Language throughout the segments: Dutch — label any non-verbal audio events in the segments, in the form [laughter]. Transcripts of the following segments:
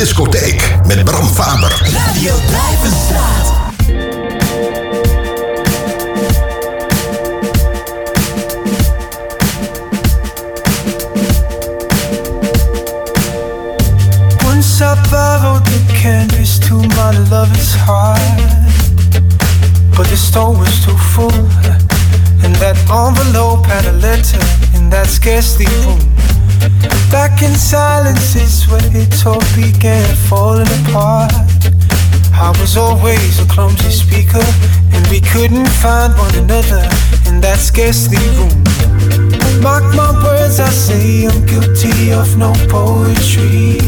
Discotheek met Bram Faber. Radio Blijvenstraat. Once I borrowed the canvas to my lover's heart But the store was too full And that envelope had a letter in that scarcely room Back in silence is where it all began falling apart. I was always a clumsy speaker And we couldn't find one another in that scarcely room. Mark my words, I say I'm guilty of no poetry.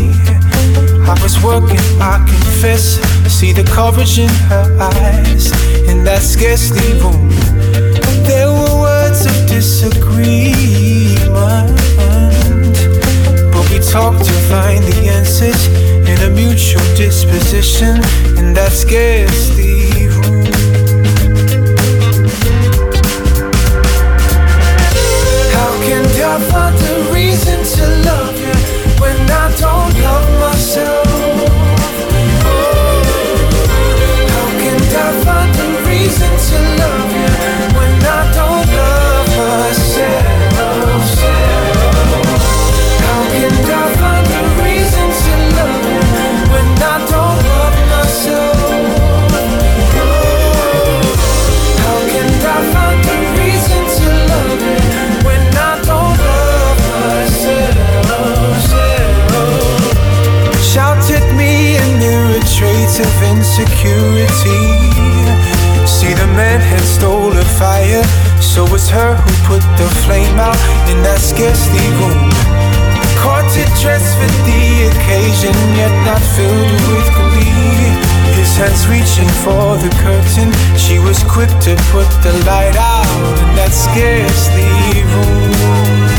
I was working, I confess See the courage in her eyes In that scarcely room. There were words of disagreement Talked to find the answers In a mutual disposition and that scarcely room insecurity. See the man had stole a fire, so it's her who put the flame out in that scarcely room. Caught to dress for the occasion, yet not filled with glee. His hands reaching for the curtain, she was quick to put the light out in that scarcely room.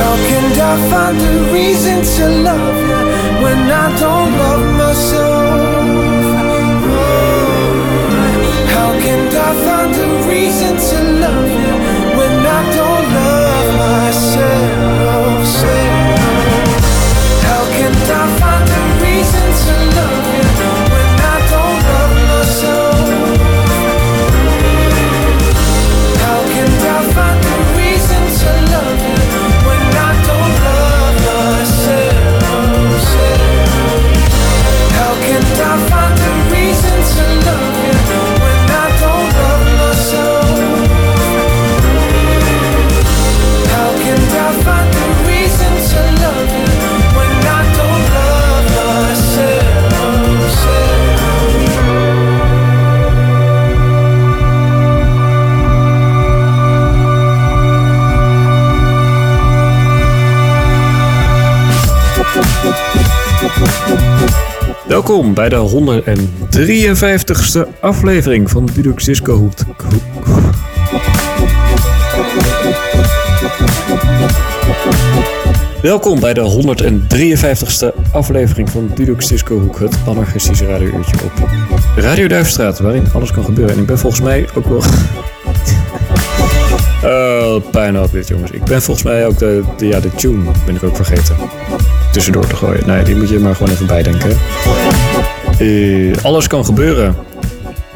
How can I find a reason to love you when I don't love myself? How can I find a reason to love you when I don't love myself? How can I find a reason to love Welkom bij de 153ste aflevering van Dudux Disco Hoek. Welkom bij de 153ste aflevering van Dudux Disco Hoek, het anarchistische radiouurtje op Radio Duifstraat, waarin alles kan gebeuren. En ik ben volgens mij ook wel... Oh, [laughs] pijn ook dit jongens. Ik ben volgens mij ook de, de, ja, de tune ben ik ook vergeten. Tussendoor te gooien. Nee, die moet je maar gewoon even bijdenken. Eh, alles kan gebeuren.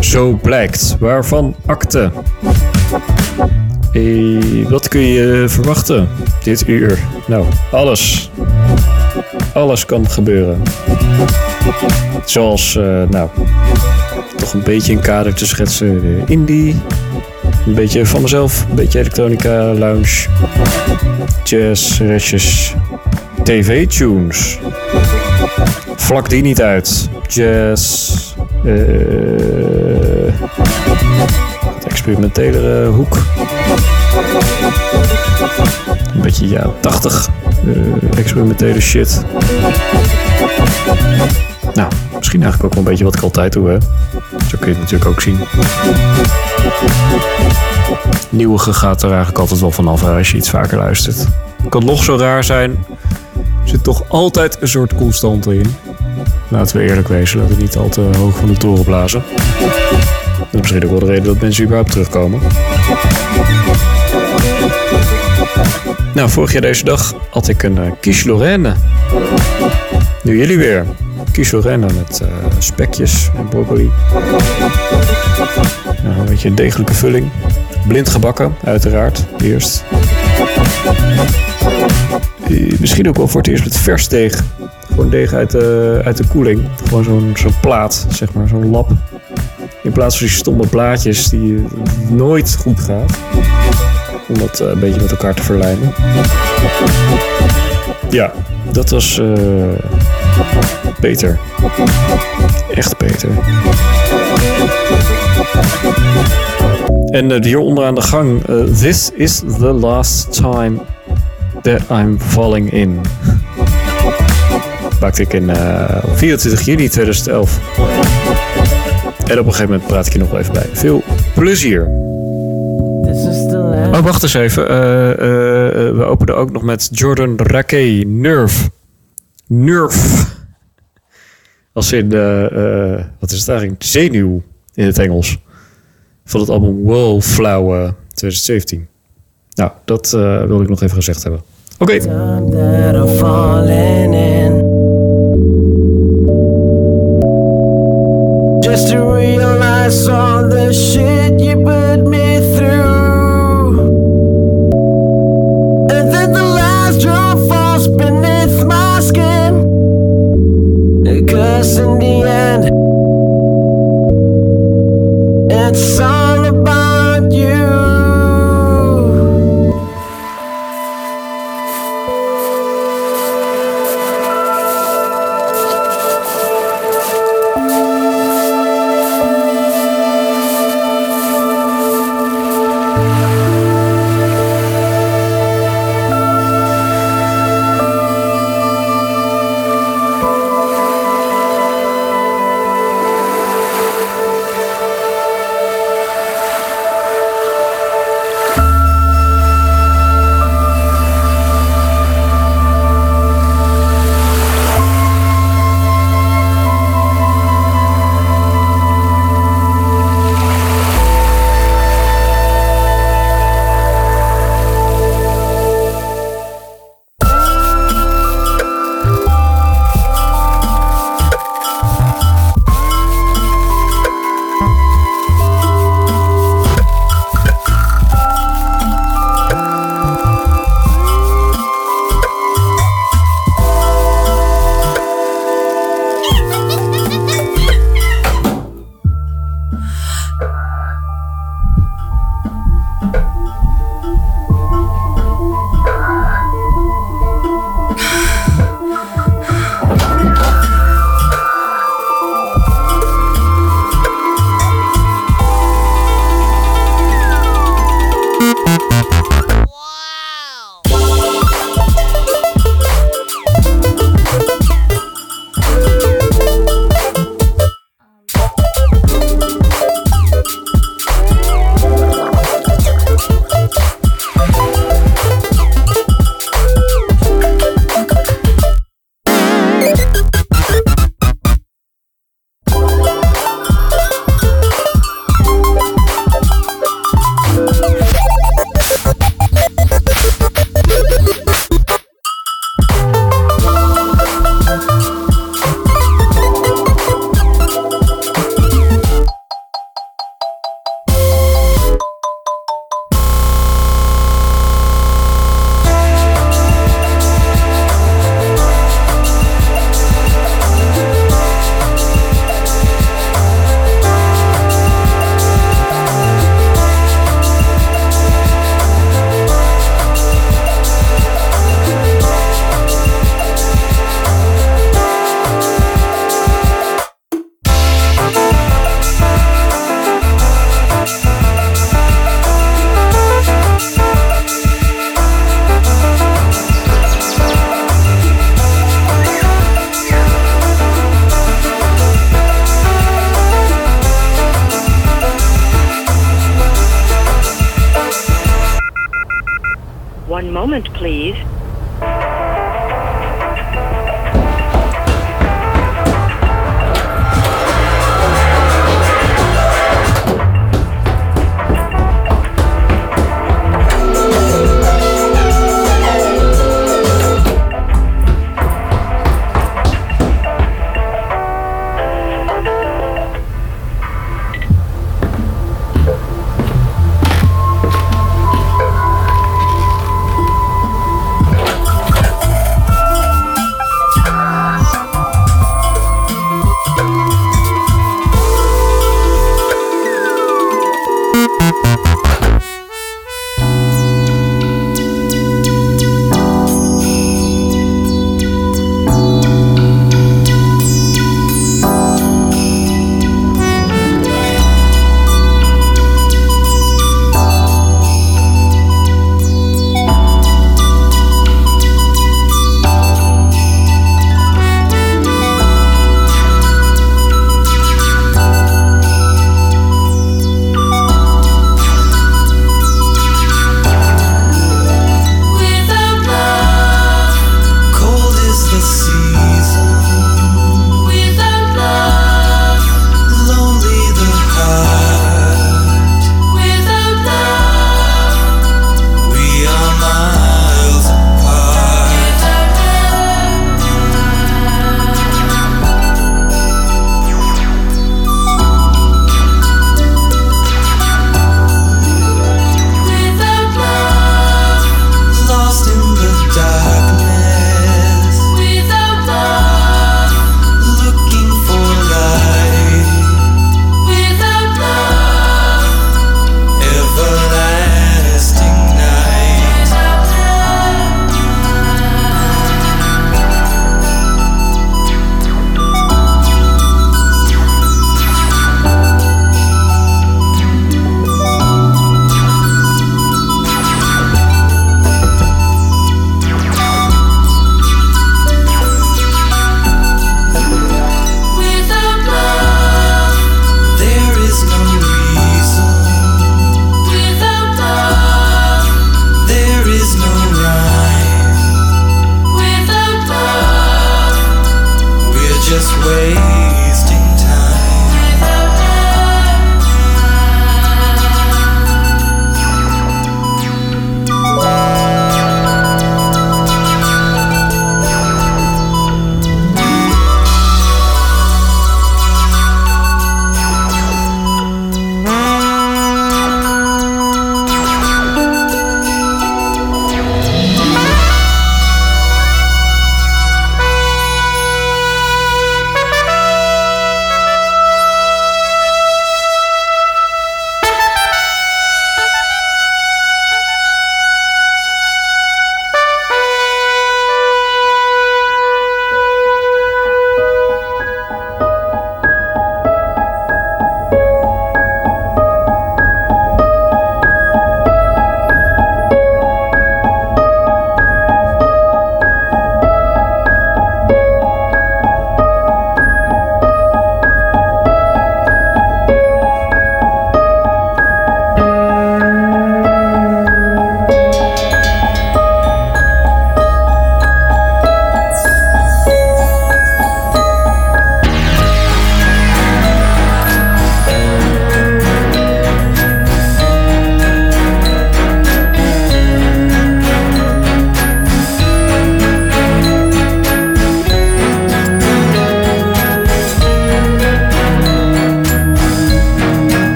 Zo blijkt. Waarvan akte? Eh, wat kun je verwachten dit uur? Nou, alles. Alles kan gebeuren. Zoals, eh, nou, toch een beetje een kader te schetsen. Indie. Een beetje van mezelf. Een beetje elektronica, lounge. Jazz, restjes. TV-tunes. Vlak die niet uit. Jazz. eh experimentelere hoek. Een beetje ja, 80. eh, experimentele shit. Nou, misschien eigenlijk ook wel een beetje wat ik altijd doe, hè. Zo kun je het natuurlijk ook zien. Nieuwige gaat er eigenlijk altijd wel vanaf als je iets vaker luistert. Kan nog zo raar zijn. Er zit toch altijd een soort constante in. Laten we eerlijk wezen, laten we niet al te hoog van de toren blazen. Dat is misschien ook wel de reden dat mensen überhaupt terugkomen. Nou, vorig jaar deze dag had ik een quiche Lorraine. Nu jullie weer. Quiche Lorraine met uh, spekjes en broccoli. Nou, een beetje een degelijke vulling. Blind gebakken, uiteraard, eerst. Misschien ook wel voor het eerst met vers deeg. Gewoon deeg uit de, uit de koeling. Gewoon zo'n zo'n plaat, zeg maar, zo'n lap. In plaats van die stomme plaatjes die nooit goed gaat. Om dat uh, een beetje met elkaar te verlijmen. Ja, dat was uh, Peter. Echt Peter. En uh, hier onderaan de gang. This is the last time that I'm falling in. Maakte ik in 24 juni 2011. En op een gegeven moment praat ik je nog wel even bij. Veel plezier. Oh, wacht eens even. Uh, uh, we openen ook nog met Jordan Rakey, Nerve. Nerve. Als in, uh, wat is het eigenlijk? Zenuw in het Engels. Van het album Wallflower 2017. Nou, dat wilde ik nog even gezegd hebben. Okay. Just to realize all the shit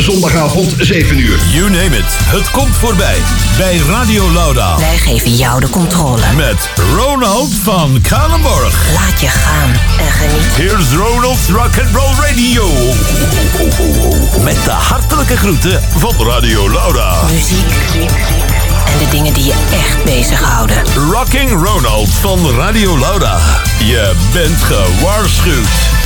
Zondagavond 7 uur. You name it. Het komt voorbij bij Radio Lauda. Wij geven jou de controle. Met Ronald van Kalenborg. Laat je gaan en geniet. Here's Ronald's Rock and Roll Radio. Met de hartelijke groeten van Radio Lauda. Muziek en de dingen die je echt bezighouden. Rocking Ronald van Radio Lauda. Je bent gewaarschuwd.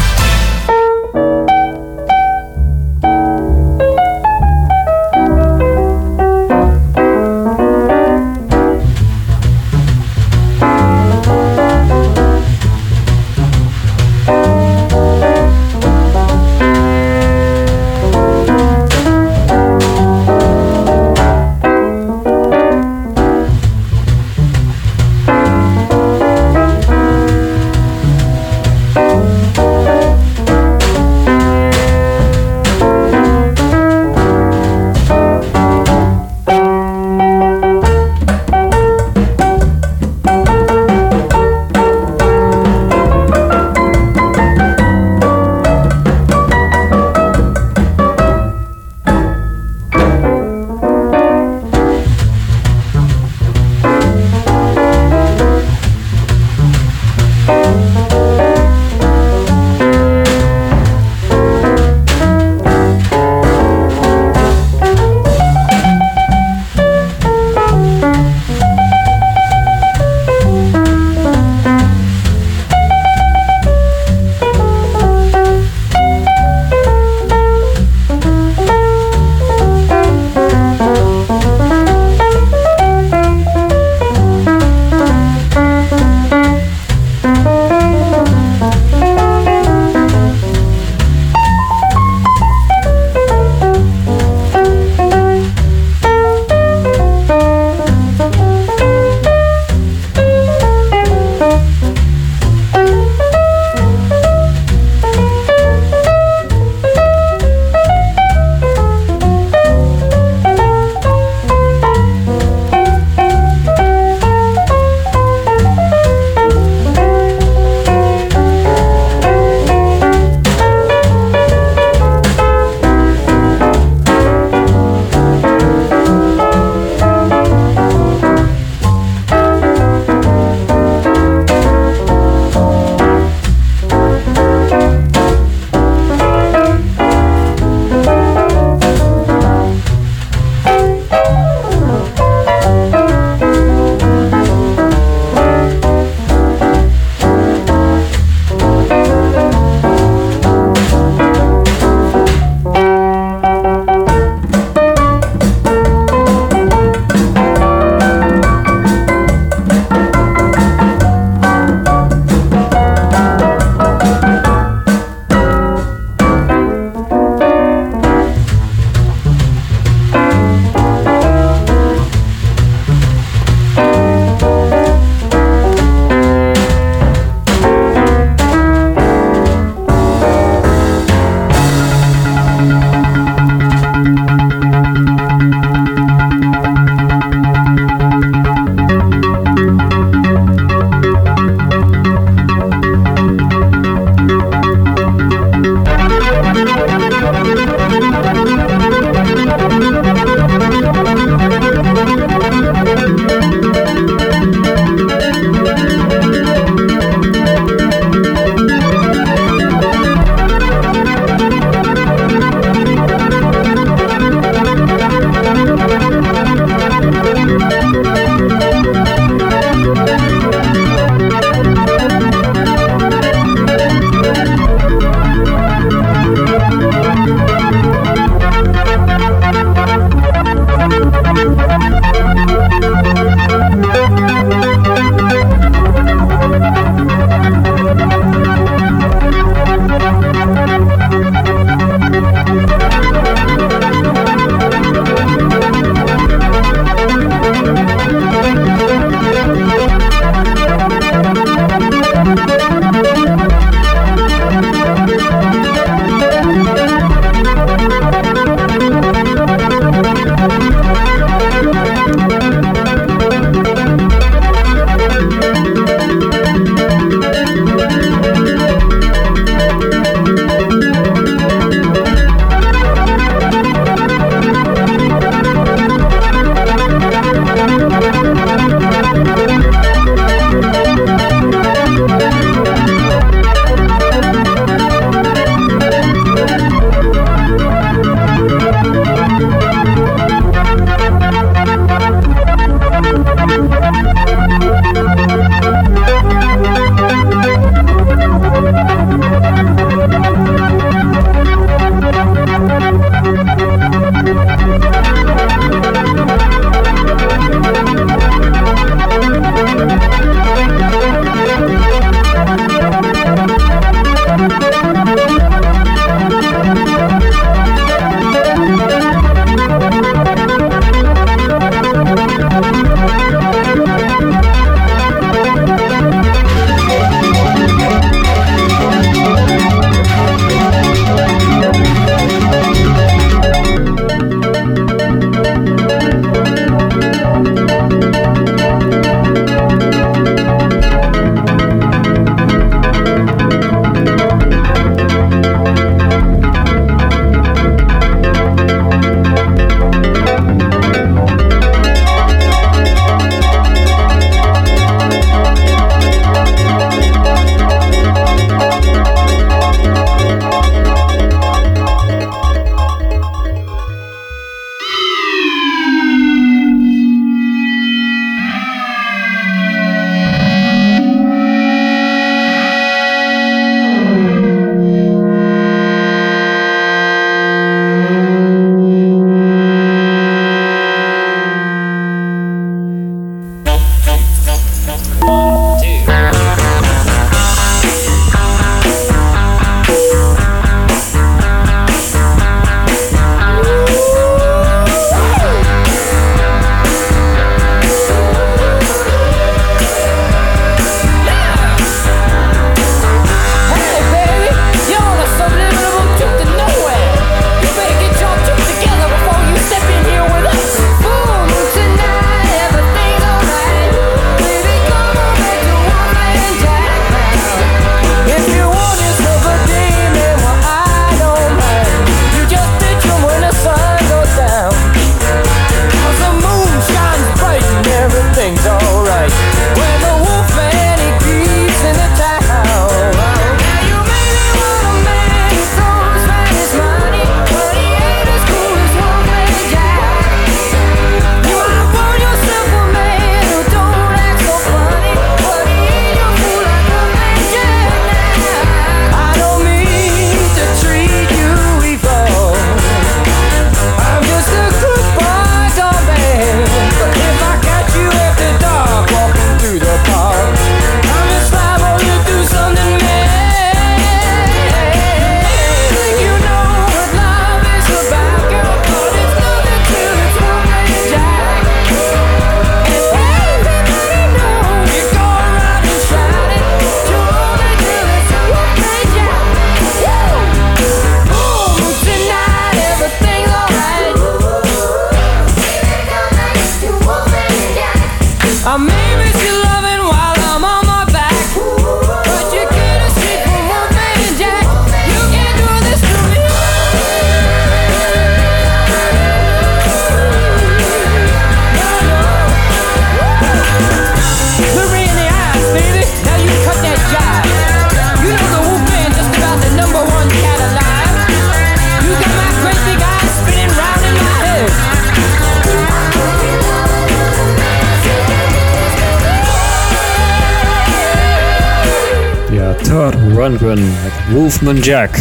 Lundgren met Wolfman Jack.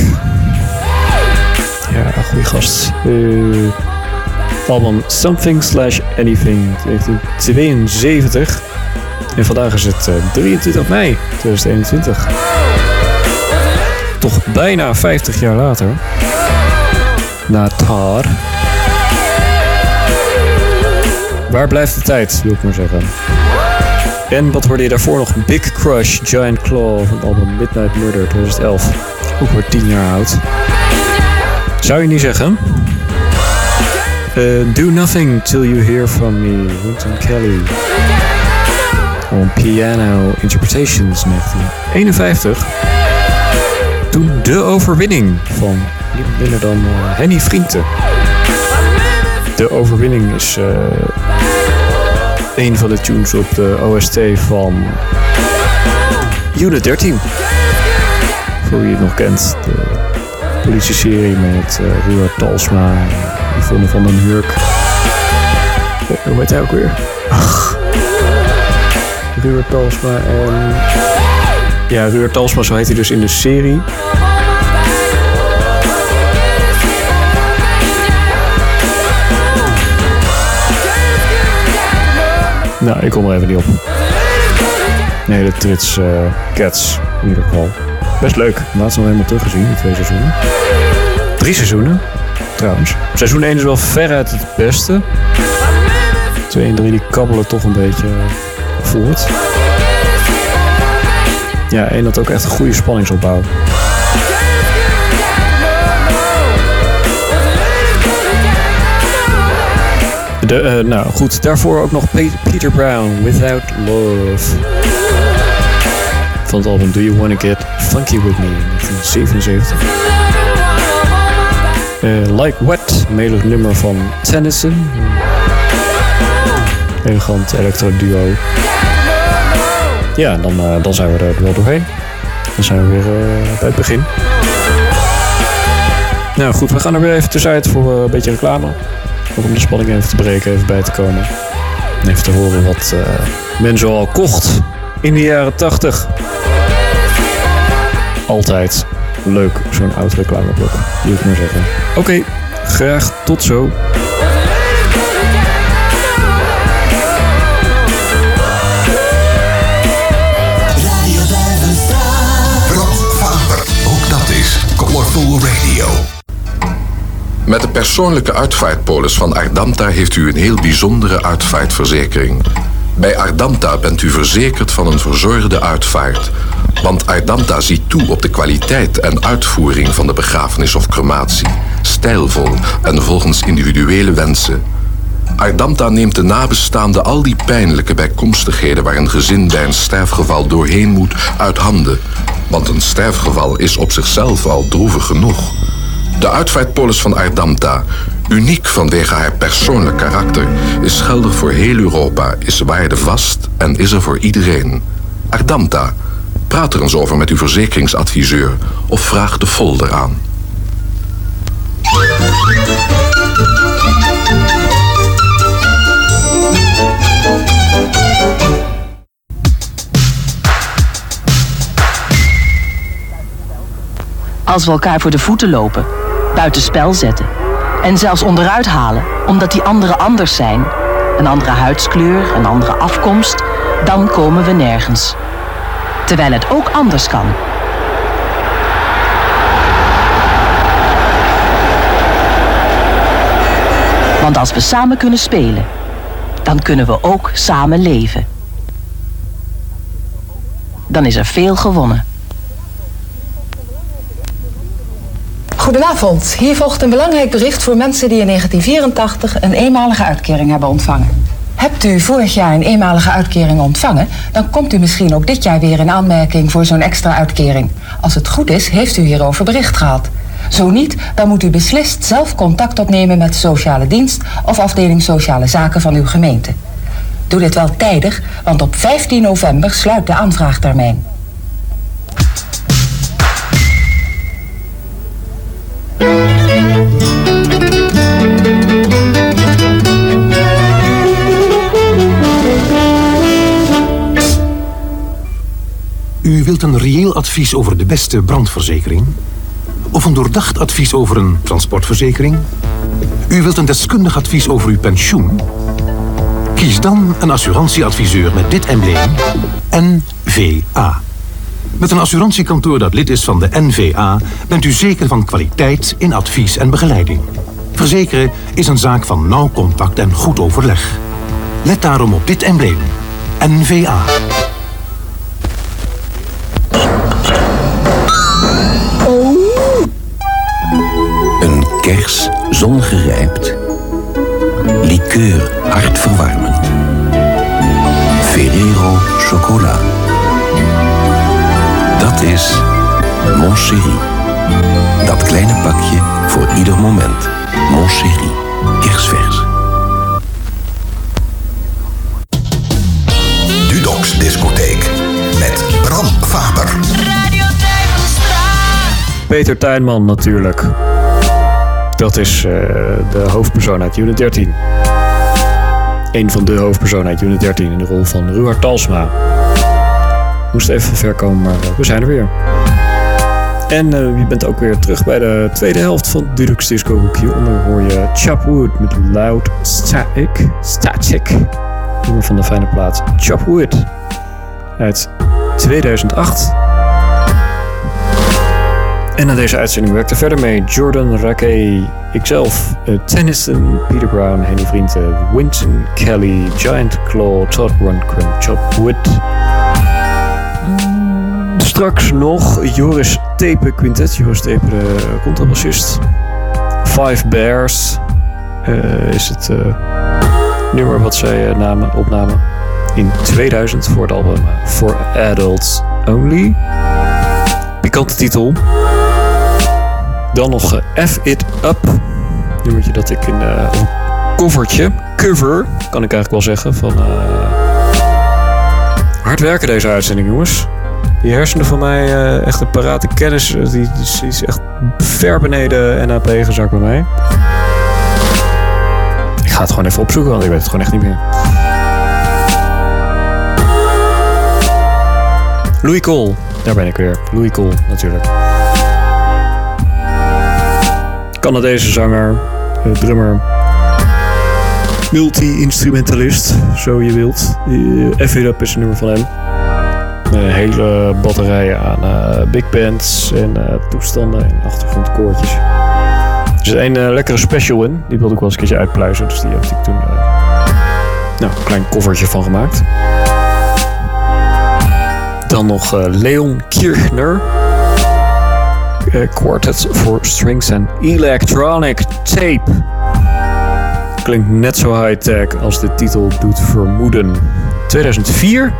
Ja, goede gast. Uh, album Something Slash Anything 1972. En vandaag is het 23 eh, mei 2021. Toch bijna 50 jaar later. Na Tar. Waar blijft de tijd, wil ik maar zeggen. En wat hoorde je daarvoor nog? Big Crush, Giant Claw het album Midnight Murder 2011. Ook weer 10 jaar oud. Zou je niet zeggen? Uh, Do Nothing Till You Hear From Me, Wynton Kelly. On Piano Interpretations 1951. Toen de overwinning van niemand minder dan uh, Henny Vrienden. De overwinning is uh, een van de tunes op de OST van Unit 13. Voor wie het nog kent, de politie-serie met uh, Ruud Talsma en Yvonne van den Hurk. Hoe heet hij ook weer? Ruud Talsma en... Ja, Ruud Talsma, zo heet hij dus in de serie. Nou, ik kom er even niet op. Nee, de Trits uh, Cats in ieder geval. Best leuk. Laatst nog helemaal teruggezien, die twee seizoenen. Drie seizoenen, trouwens. Seizoen 1 is wel veruit het beste. 2 en 3 die kabbelen toch een beetje voort. Ja, één had ook echt een goede spanningsopbouw. De, uh, nou goed, daarvoor ook nog Peter Brown, Without Love. Van het album Do You Wanna Get Funky With Me, 1977. Uh, like Wet, melig nummer van Tennyson. Elegant electro-duo. Ja, dan, uh, dan zijn we er wel doorheen. Dan zijn we weer bij het begin. Nou goed, we gaan er weer even tussenuit voor een beetje reclame. Om de spanning even te breken, even bij te komen. En even te horen wat uh, men zoal kocht in de jaren 80. Altijd leuk, zo'n oud reclameblok, wil ik maar zeggen. Oké, graag tot zo. Colorful Radio. Met de persoonlijke uitvaartpolis van Ardanta heeft u een heel bijzondere uitvaartverzekering. Bij Ardanta bent u verzekerd van een verzorgde uitvaart. Want Ardanta ziet toe op de kwaliteit en uitvoering van de begrafenis of crematie. Stijlvol en volgens individuele wensen. Ardanta neemt de nabestaanden al die pijnlijke bijkomstigheden waar een gezin bij een sterfgeval doorheen moet uit handen. Want een sterfgeval is op zichzelf al droevig genoeg. De uitvaartpolis van Ardamta, uniek vanwege haar persoonlijk karakter, is geldig voor heel Europa, is waardevast en is er voor iedereen. Ardamta, praat er eens over met uw verzekeringsadviseur of vraag de folder aan. Als we elkaar voor de voeten lopen buitenspel zetten. En zelfs onderuit halen, omdat die anderen anders zijn. Een andere huidskleur, een andere afkomst. Dan komen we nergens. Terwijl het ook anders kan. Want als we samen kunnen spelen, dan kunnen we ook samen leven. Dan is er veel gewonnen. Goedenavond. Hier volgt een belangrijk bericht voor mensen die in 1984 een eenmalige uitkering hebben ontvangen. Hebt u vorig jaar een eenmalige uitkering ontvangen, dan komt u misschien ook dit jaar weer in aanmerking voor zo'n extra uitkering. Als het goed is, heeft u hierover bericht gehad. Zo niet, dan moet u beslist zelf contact opnemen met de sociale dienst of afdeling sociale zaken van uw gemeente. Doe dit wel tijdig, want op 15 november sluit de aanvraagtermijn. Wilt een reëel advies over de beste brandverzekering? Of een doordacht advies over een transportverzekering? U wilt een deskundig advies over uw pensioen? Kies dan een assurantieadviseur met dit embleem NVA. Met een assurantiekantoor dat lid is van de NVA bent u zeker van kwaliteit in advies en begeleiding. Verzekeren is een zaak van nauw contact en goed overleg. Let daarom op dit embleem. NVA. Een kers zongerijpt. Likeur hartverwarmend. Ferrero chocola. Dat is Mon Chéri. Dat kleine pakje voor ieder moment. Mon Chéri. Kersvers. Dudox Discotheek. Met Bram Faber. Peter Tuinman natuurlijk. Dat is eh, de hoofdpersoon uit Unit 13. Een van de hoofdpersonen uit Unit 13 in de rol van Ruard Talsma. Moest even ver komen, maar eh, we zijn er weer. En eh, je bent ook weer terug bij de tweede helft van Dudux Disco Hoek. Hieronder hoor je Chopwood met Loud Static. Static. Nummer van de fijne plaat Chopwood. Uit 2008. En aan deze uitzending werkte verder mee Jordan Rackey, ikzelf, uh, Tennyson, Peter Brown, Henny Vrienden, Winton Kelly, Giant Claw, Todd Rundgren, Chop Wood. Straks nog Joris Tepe Quintet, Joris Tepe de contrabassist. Five Bears eh, is het eh, nummer wat zij eh, namen, opnamen in 2000 voor het album eh, For Adults Only. Pikante titel. Dan nog eh, F It Up. Nummertje dat ik in eh, een covertje, cover, kan ik eigenlijk wel zeggen, van eh, hard werken deze uitzending, jongens. Die hersenen van mij, eh, echt een parate kennis, eh, die, is- echt ver beneden NAP gezakt bij mij. Ik ga het gewoon even opzoeken, want ik weet het gewoon echt niet meer. Louis Cole, daar ben ik weer. Louis Cole, natuurlijk. Canadese zanger, eh, drummer, multi-instrumentalist, zo je wilt. Uh, F It Up is een nummer van hem. Een hele batterijen aan eh, big bands en eh, toestanden en achtergrondkoortjes. Er zit een eh, lekkere special in, die wilde ik wel eens een keertje uitpluizen, dus die heb ik toen eh, nou, een klein covertje van gemaakt. Dan nog eh, Leon Kirchner. Eh, Quartet for Strings and Electronic Tape. Klinkt net zo high-tech als de titel doet vermoeden. 2004.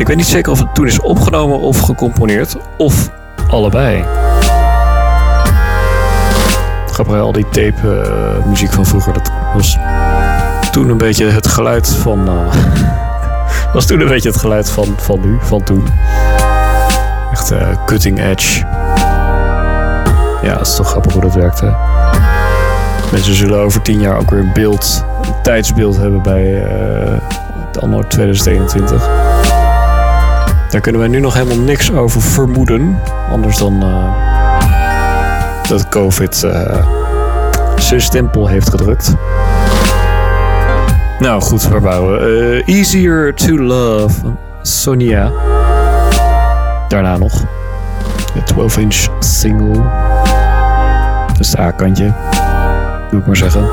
Ik weet niet zeker of het toen is opgenomen of gecomponeerd. Of allebei. Grappig, al die tape eh, muziek van vroeger. Dat was toen een beetje het geluid van... eh, [laughs] was toen een beetje het geluid van, van nu, van toen. Echt eh, cutting edge. Ja, het is toch grappig hoe dat werkt, hè? Mensen zullen over tien jaar ook weer een beeld, een tijdsbeeld hebben bij het anno 2021. Daar kunnen wij nu nog helemaal niks over vermoeden. Anders dan eh, dat COVID eh, zijn stempel heeft gedrukt. Nou goed, waar bouwen we? Eh, Easier to Love, Sonia. Daarna nog de 12-inch single. Dat is het A-kantje, doe ik maar zeggen.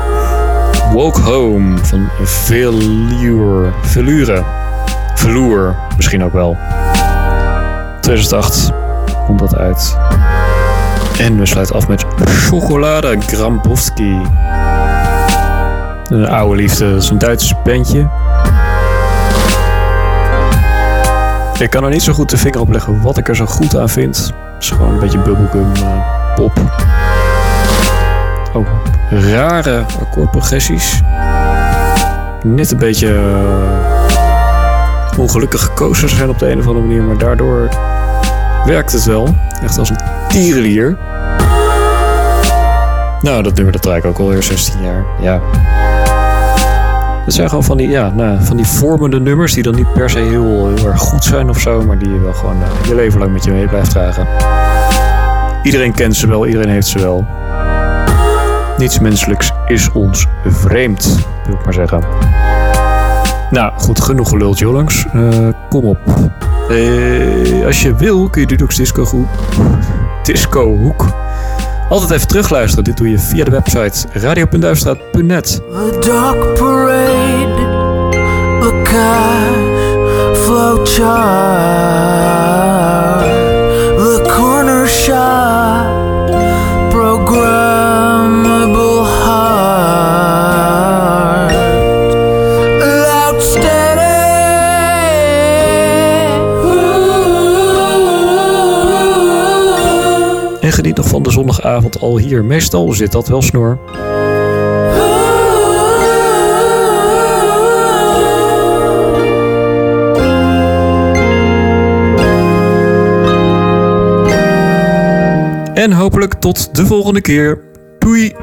Walk Home van Velour. Velure. Velour, misschien ook wel. 2008 komt dat uit. En we sluiten af met Chocolade Grambowski. Een oude liefde, dat is een Duits bandje. Ik kan er niet zo goed de vinger op leggen wat ik er zo goed aan vind. Het is gewoon een beetje bubblegum eh, pop. Ook rare akkoordprogressies. Net een beetje eh, ongelukkig gekozen zijn op de een of andere manier, maar daardoor werkt het wel. Echt als een tierenlier. Nou, dat nummer dat draai ik ook alweer 16 jaar. Ja. Dat zijn gewoon van die, ja, nou, van die vormende nummers die dan niet per se heel, heel erg goed zijn of zo, maar die je wel gewoon uh, je leven lang met je mee blijft dragen. Iedereen kent ze wel, iedereen heeft ze wel. Niets menselijks is ons vreemd, wil ik maar zeggen. Nou, goed, genoeg geluld, Jolangs. Uh, kom op. Uh, als je wil, kun je Dudok's Disco Groep... Disco Hoek... Altijd even terugluisteren. Dit doe je via de website radio.duifstraat.net. The dark parade, the cash flow geniet nog van de zondagavond al hier. Meestal zit dat wel snor. En hopelijk tot de volgende keer. Doei!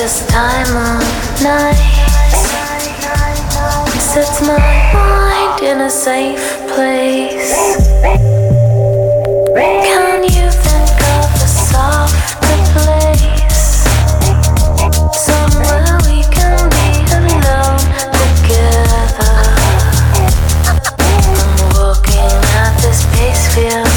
this time of night sets my mind in a safe place. Can you think of a softer place? Somewhere we can be alone together. I'm walking at this pace.